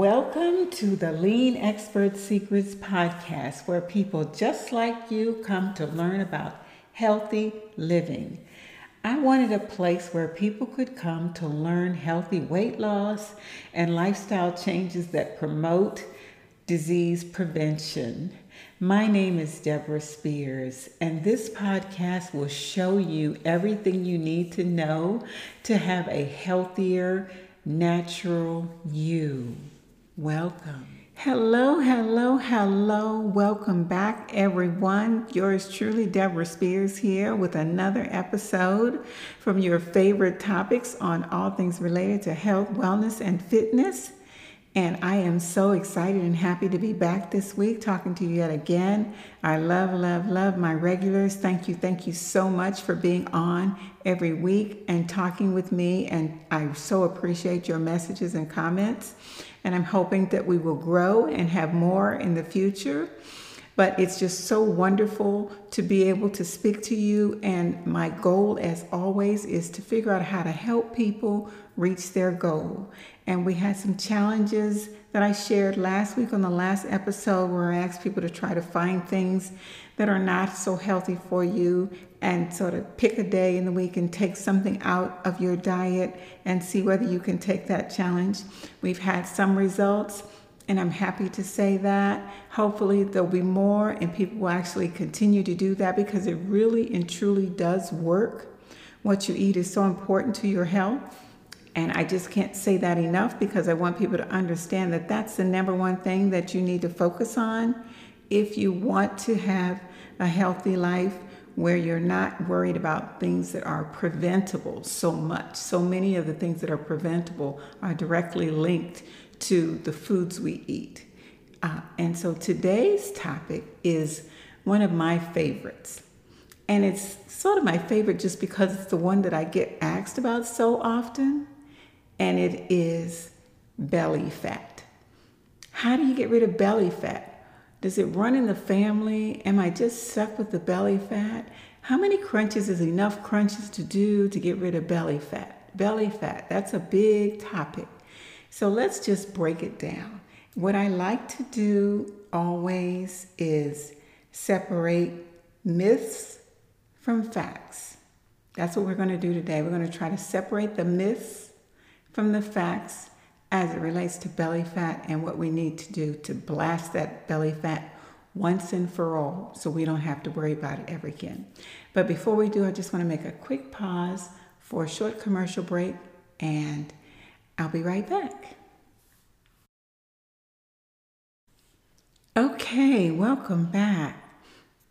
Welcome to the Lean Expert Secrets podcast, where people just like you come to learn about healthy living. I wanted a place where people could come to learn healthy weight loss and lifestyle changes that promote disease prevention. My name is Deborah Spears, and this podcast will show you everything you need to know to have a healthier, natural you. Welcome. Hello, hello, hello. Welcome back, everyone. Yours truly, Deborah Spears, here with another episode from your favorite topics on all things related to health, wellness, and fitness. And I am so excited and happy to be back this week talking to you yet again. I love, love, love my regulars. Thank you, thank you so much for being on every week and talking with me. And I so appreciate your messages and comments. And I'm hoping that we will grow and have more in the future. But it's just so wonderful to be able to speak to you. And my goal, as always, is to figure out how to help people reach their goal. And we had some challenges that I shared last week on the last episode where I asked people to try to find things that are not so healthy for you and sort of pick a day in the week and take something out of your diet and see whether you can take that challenge. We've had some results and I'm happy to say that. Hopefully, there'll be more, and people will actually continue to do that because it really and truly does work. What you eat is so important to your health. And I just can't say that enough because I want people to understand that that's the number one thing that you need to focus on if you want to have a healthy life where you're not worried about things that are preventable so much. So many of the things that are preventable are directly linked to the foods we eat. Uh, and so today's topic is one of my favorites. And it's sort of my favorite just because it's the one that I get asked about so often. And it is belly fat. How do you get rid of belly fat? Does it run in the family? Am I just stuck with the belly fat? How many crunches is enough crunches to do to get rid of belly fat? Belly fat, that's a big topic. So let's just break it down. What I like to do always is separate myths from facts. That's what we're going to do today. We're going to try to separate the myths from the facts as it relates to belly fat and what we need to do to blast that belly fat once and for all so we don't have to worry about it ever again. But before we do, I just want to make a quick pause for a short commercial break and I'll be right back. Okay, welcome back.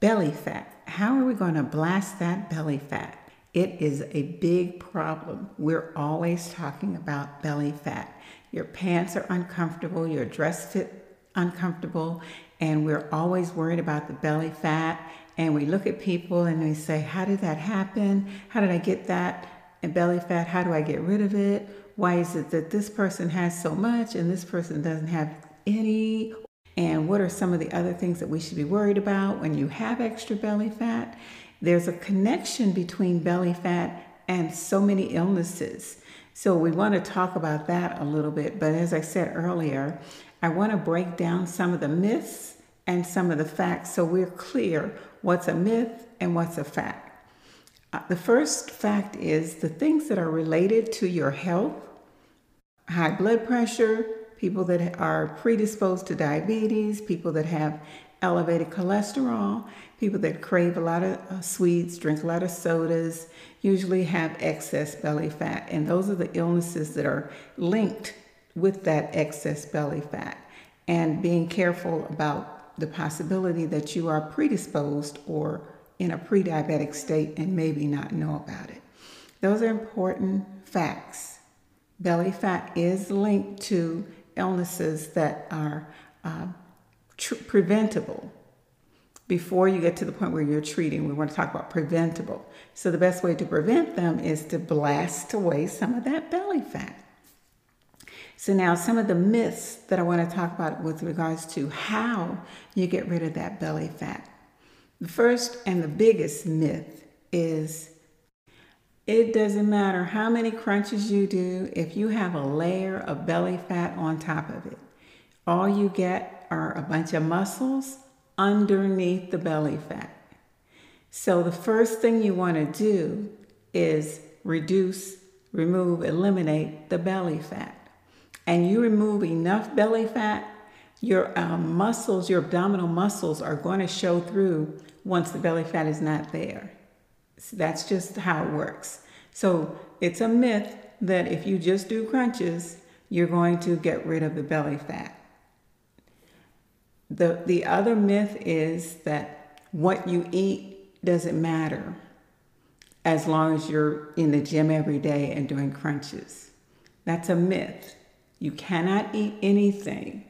Belly fat. How are we going to blast that belly fat? It is a big problem. We're always talking about belly fat. Your pants are uncomfortable, your dress fit uncomfortable, and we're always worried about the belly fat. And we look at people and we say, How did that happen? How did I get that and belly fat? How do I get rid of it? Why is it that this person has so much and this person doesn't have any? And what are some of the other things that we should be worried about when you have extra belly fat? There's a connection between belly fat and so many illnesses. So we want to talk about that a little bit. But as I said earlier, I want to break down some of the myths and some of the facts so we're clear what's a myth and what's a fact. Uh, the first fact is the things that are related to your health high blood pressure, people that are predisposed to diabetes, people that have elevated cholesterol, people that crave a lot of uh, sweets, drink a lot of sodas, usually have excess belly fat. And those are the illnesses that are linked with that excess belly fat. And being careful about the possibility that you are predisposed or in a pre diabetic state and maybe not know about it. Those are important facts. Belly fat is linked to illnesses that are uh, tr- preventable. Before you get to the point where you're treating, we want to talk about preventable. So, the best way to prevent them is to blast away some of that belly fat. So, now some of the myths that I want to talk about with regards to how you get rid of that belly fat. The first and the biggest myth is it doesn't matter how many crunches you do, if you have a layer of belly fat on top of it, all you get are a bunch of muscles underneath the belly fat. So the first thing you want to do is reduce, remove, eliminate the belly fat. And you remove enough belly fat, your um, muscles, your abdominal muscles are going to show through once the belly fat is not there. That's just how it works. So it's a myth that if you just do crunches, you're going to get rid of the belly fat. The, the other myth is that what you eat doesn't matter as long as you're in the gym every day and doing crunches. That's a myth. You cannot eat anything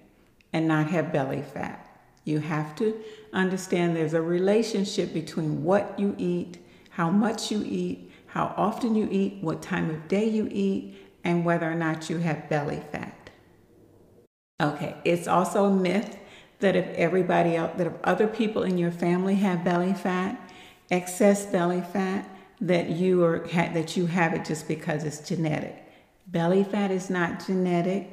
and not have belly fat. You have to understand there's a relationship between what you eat, how much you eat, how often you eat, what time of day you eat, and whether or not you have belly fat. Okay, it's also a myth that if everybody else, that if other people in your family have belly fat, excess belly fat, that you are that you have it just because it's genetic. Belly fat is not genetic.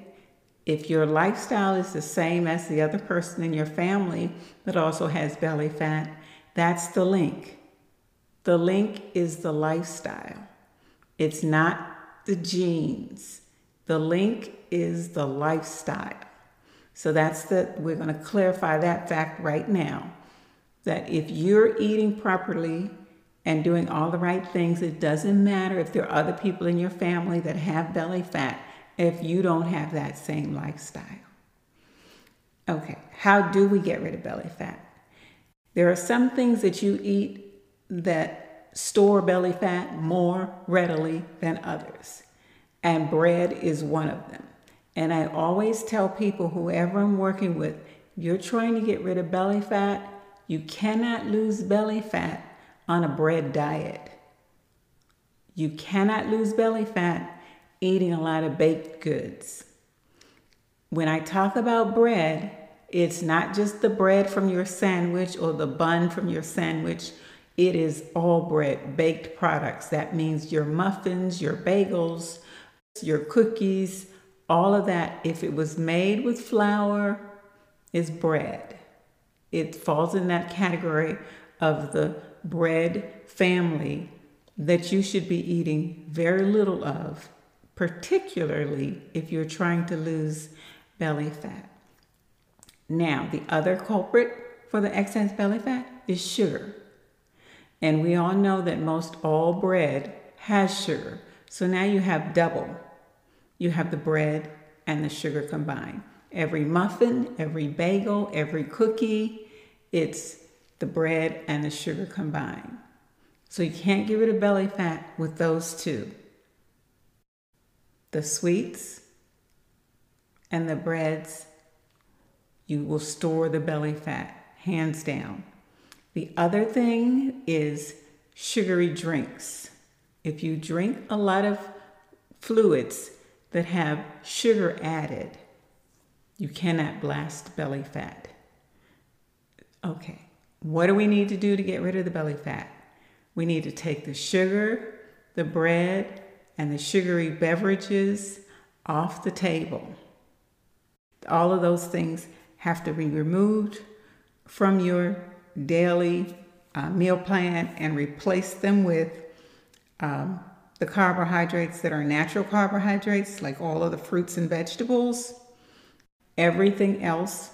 If your lifestyle is the same as the other person in your family that also has belly fat, that's the link. The link is the lifestyle. It's not the genes. The link is the lifestyle. So that's the, we're going to clarify that fact right now. That if you're eating properly and doing all the right things, it doesn't matter if there are other people in your family that have belly fat if you don't have that same lifestyle. Okay, how do we get rid of belly fat? There are some things that you eat that store belly fat more readily than others, and bread is one of them. And I always tell people, whoever I'm working with, you're trying to get rid of belly fat, you cannot lose belly fat on a bread diet. You cannot lose belly fat eating a lot of baked goods. When I talk about bread, it's not just the bread from your sandwich or the bun from your sandwich. It is all bread, baked products. That means your muffins, your bagels, your cookies, all of that. If it was made with flour, is bread. It falls in that category of the bread family that you should be eating very little of particularly if you're trying to lose belly fat. Now, the other culprit for the excess belly fat is sugar. And we all know that most all bread has sugar. So now you have double. You have the bread and the sugar combined. Every muffin, every bagel, every cookie, it's the bread and the sugar combined. So you can't get rid of belly fat with those two the sweets and the breads, you will store the belly fat, hands down. The other thing is sugary drinks. If you drink a lot of fluids that have sugar added, you cannot blast belly fat. Okay, what do we need to do to get rid of the belly fat? We need to take the sugar, the bread, and the sugary beverages off the table. All of those things have to be removed from your daily uh, meal plan and replace them with um, the carbohydrates that are natural carbohydrates, like all of the fruits and vegetables. Everything else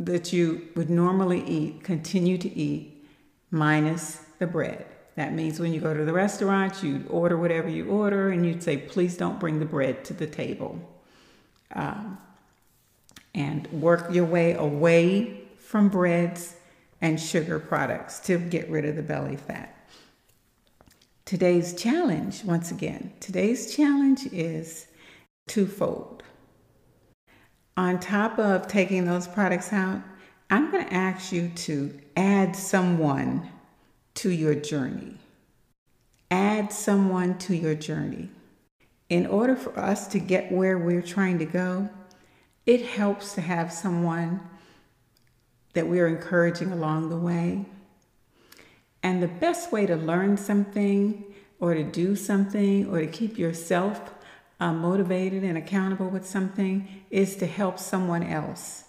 that you would normally eat, continue to eat, minus the bread. That means when you go to the restaurant, you order whatever you order, and you'd say, please don't bring the bread to the table. Um, and work your way away from breads and sugar products to get rid of the belly fat. Today's challenge, once again, today's challenge is twofold. On top of taking those products out, I'm going to ask you to add someone to your journey. Add someone to your journey. In order for us to get where we're trying to go, it helps to have someone that we're encouraging along the way. And the best way to learn something or to do something or to keep yourself uh, motivated and accountable with something is to help someone else.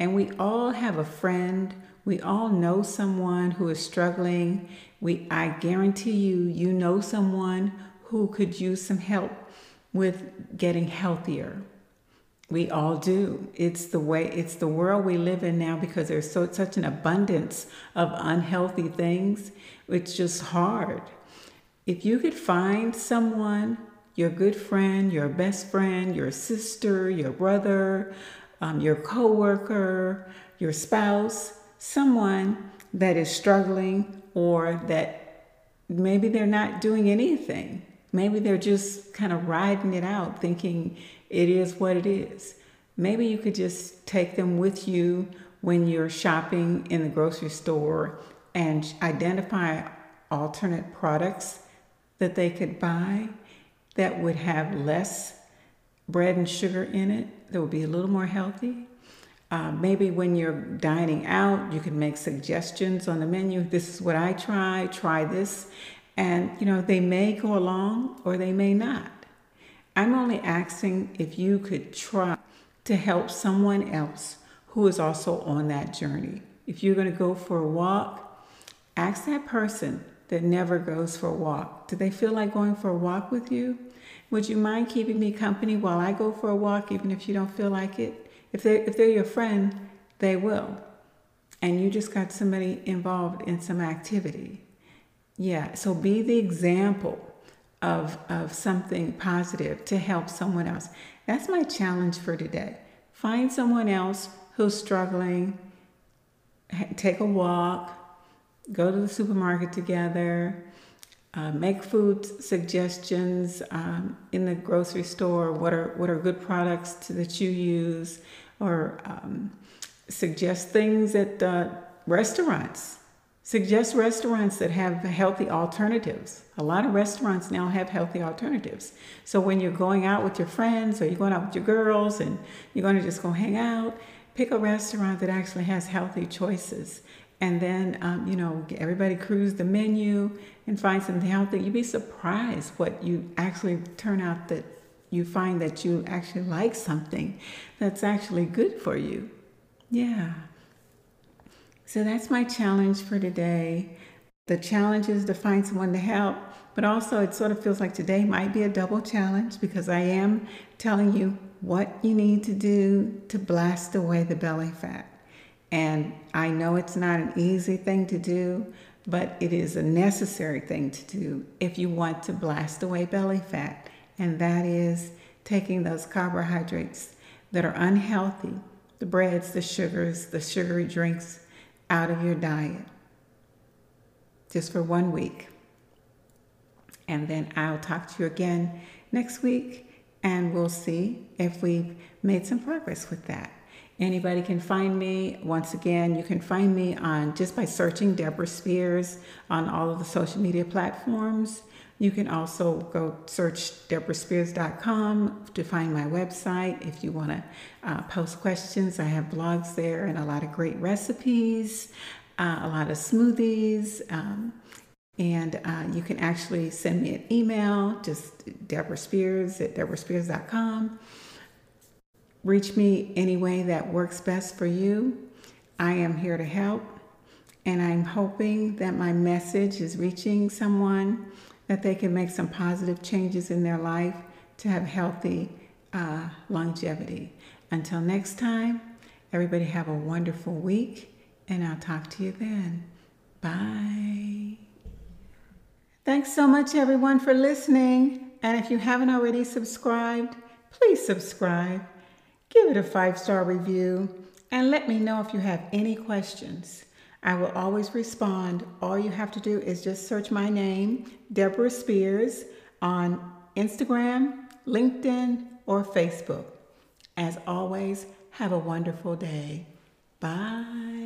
And we all have a friend, we all know someone who is struggling. We I guarantee you you know someone who could use some help with getting healthier. We all do. It's the way it's the world we live in now because there's so such an abundance of unhealthy things. It's just hard. If you could find someone, your good friend, your best friend, your sister, your brother, um, your coworker, your spouse, someone that is struggling or that maybe they're not doing anything. Maybe they're just kind of riding it out, thinking it is what it is. Maybe you could just take them with you when you're shopping in the grocery store and identify alternate products that they could buy that would have less bread and sugar in it, that would be a little more healthy. Uh, maybe when you're dining out, you can make suggestions on the menu. This is what I try, try this. And, you know, they may go along or they may not. I'm only asking if you could try to help someone else who is also on that journey. If you're going to go for a walk, ask that person that never goes for a walk. Do they feel like going for a walk with you? Would you mind keeping me company while I go for a walk, even if you don't feel like it? If they're, if they're your friend, they will. And you just got somebody involved in some activity. Yeah, so be the example of, of something positive to help someone else. That's my challenge for today. Find someone else who's struggling, take a walk, go to the supermarket together, uh, make food suggestions um, in the grocery store. What are what are good products to, that you use, or um, suggest things at uh, restaurants. Suggest restaurants that have healthy alternatives. A lot of restaurants now have healthy alternatives. So when you're going out with your friends or you're going out with your girls and you're going to just go hang out, pick a restaurant that actually has healthy choices and then um, you know everybody cruise the menu and find something healthy you'd be surprised what you actually turn out that you find that you actually like something that's actually good for you yeah so that's my challenge for today the challenge is to find someone to help but also it sort of feels like today might be a double challenge because i am telling you what you need to do to blast away the belly fat and I know it's not an easy thing to do, but it is a necessary thing to do if you want to blast away belly fat. And that is taking those carbohydrates that are unhealthy, the breads, the sugars, the sugary drinks, out of your diet just for one week. And then I'll talk to you again next week and we'll see if we've made some progress with that. Anybody can find me. Once again, you can find me on just by searching Deborah Spears on all of the social media platforms. You can also go search deborahspears.com to find my website if you want to uh, post questions. I have blogs there and a lot of great recipes, uh, a lot of smoothies. Um, and uh, you can actually send me an email, just Deborah Spears at deborahspears.com. Reach me any way that works best for you. I am here to help, and I'm hoping that my message is reaching someone that they can make some positive changes in their life to have healthy uh, longevity. Until next time, everybody have a wonderful week, and I'll talk to you then. Bye. Thanks so much, everyone, for listening. And if you haven't already subscribed, please subscribe give it a five star review, and let me know if you have any questions. I will always respond. All you have to do is just search my name, Deborah Spears, on Instagram, LinkedIn, or Facebook. As always, have a wonderful day. Bye.